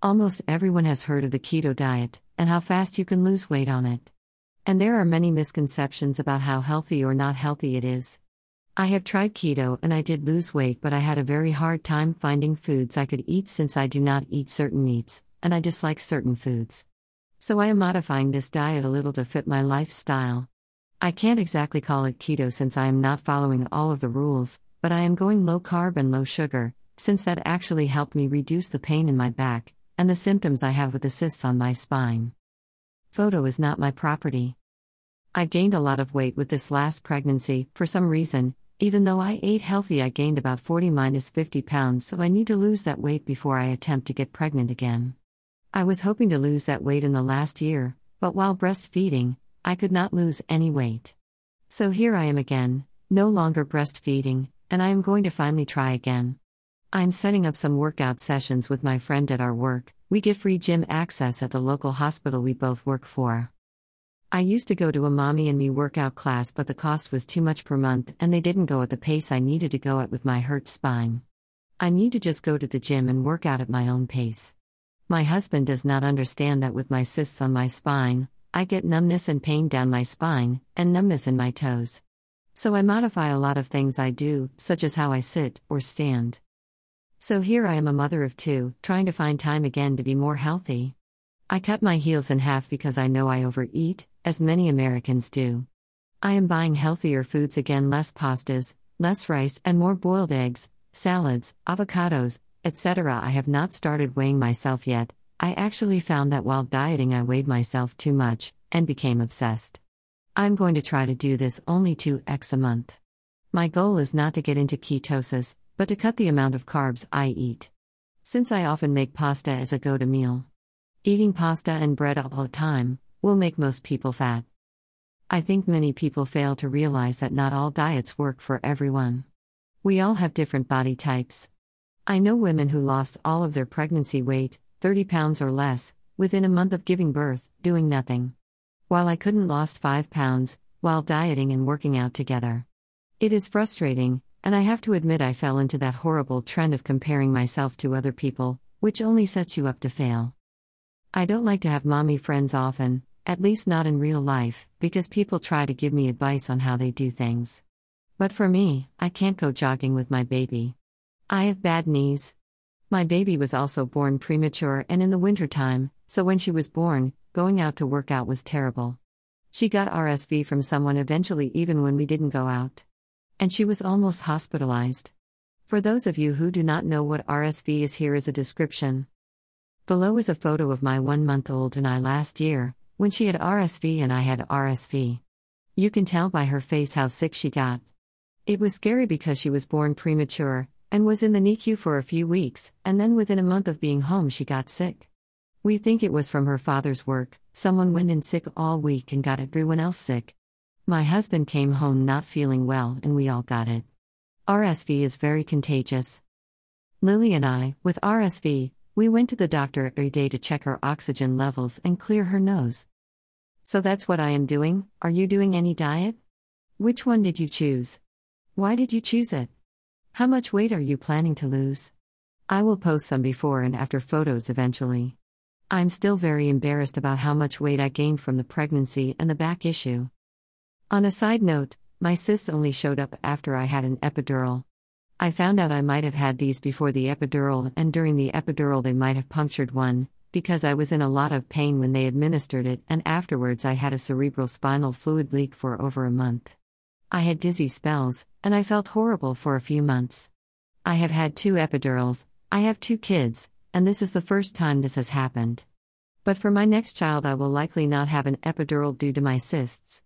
Almost everyone has heard of the keto diet and how fast you can lose weight on it. And there are many misconceptions about how healthy or not healthy it is. I have tried keto and I did lose weight, but I had a very hard time finding foods I could eat since I do not eat certain meats, and I dislike certain foods. So I am modifying this diet a little to fit my lifestyle. I can't exactly call it keto since I am not following all of the rules, but I am going low carb and low sugar, since that actually helped me reduce the pain in my back and the symptoms I have with the cysts on my spine. Photo is not my property. I gained a lot of weight with this last pregnancy, for some reason, even though I ate healthy, I gained about 40 minus 50 pounds, so I need to lose that weight before I attempt to get pregnant again. I was hoping to lose that weight in the last year, but while breastfeeding, I could not lose any weight. So here I am again, no longer breastfeeding, and I am going to finally try again. I'm setting up some workout sessions with my friend at our work. We get free gym access at the local hospital we both work for. I used to go to a mommy and me workout class, but the cost was too much per month and they didn't go at the pace I needed to go at with my hurt spine. I need to just go to the gym and work out at my own pace. My husband does not understand that with my cysts on my spine, I get numbness and pain down my spine, and numbness in my toes. So I modify a lot of things I do, such as how I sit or stand. So here I am a mother of two, trying to find time again to be more healthy. I cut my heels in half because I know I overeat, as many Americans do. I am buying healthier foods again less pastas, less rice, and more boiled eggs, salads, avocados, etc. I have not started weighing myself yet. I actually found that while dieting, I weighed myself too much and became obsessed. I'm going to try to do this only 2x a month. My goal is not to get into ketosis, but to cut the amount of carbs I eat. Since I often make pasta as a go to meal, eating pasta and bread all the time will make most people fat. I think many people fail to realize that not all diets work for everyone. We all have different body types. I know women who lost all of their pregnancy weight, 30 pounds or less, within a month of giving birth, doing nothing. While I couldn't lost 5 pounds, while dieting and working out together. It is frustrating, and I have to admit, I fell into that horrible trend of comparing myself to other people, which only sets you up to fail. I don't like to have mommy friends often, at least not in real life, because people try to give me advice on how they do things. But for me, I can't go jogging with my baby. I have bad knees. My baby was also born premature and in the winter time, so when she was born, going out to work out was terrible. She got RSV from someone eventually, even when we didn't go out and she was almost hospitalized. For those of you who do not know what RSV is, here is a description. Below is a photo of my one month old and I last year, when she had RSV and I had RSV. You can tell by her face how sick she got. It was scary because she was born premature and was in the NICU for a few weeks, and then within a month of being home, she got sick. We think it was from her father's work, someone went in sick all week and got everyone else sick. My husband came home not feeling well, and we all got it. RSV is very contagious. Lily and I, with RSV, we went to the doctor every day to check her oxygen levels and clear her nose. So that's what I am doing. Are you doing any diet? Which one did you choose? Why did you choose it? How much weight are you planning to lose? I will post some before and after photos eventually. I'm still very embarrassed about how much weight I gained from the pregnancy and the back issue. On a side note, my cysts only showed up after I had an epidural. I found out I might have had these before the epidural, and during the epidural, they might have punctured one, because I was in a lot of pain when they administered it, and afterwards, I had a cerebral spinal fluid leak for over a month. I had dizzy spells, and I felt horrible for a few months. I have had two epidurals, I have two kids, and this is the first time this has happened. But for my next child, I will likely not have an epidural due to my cysts.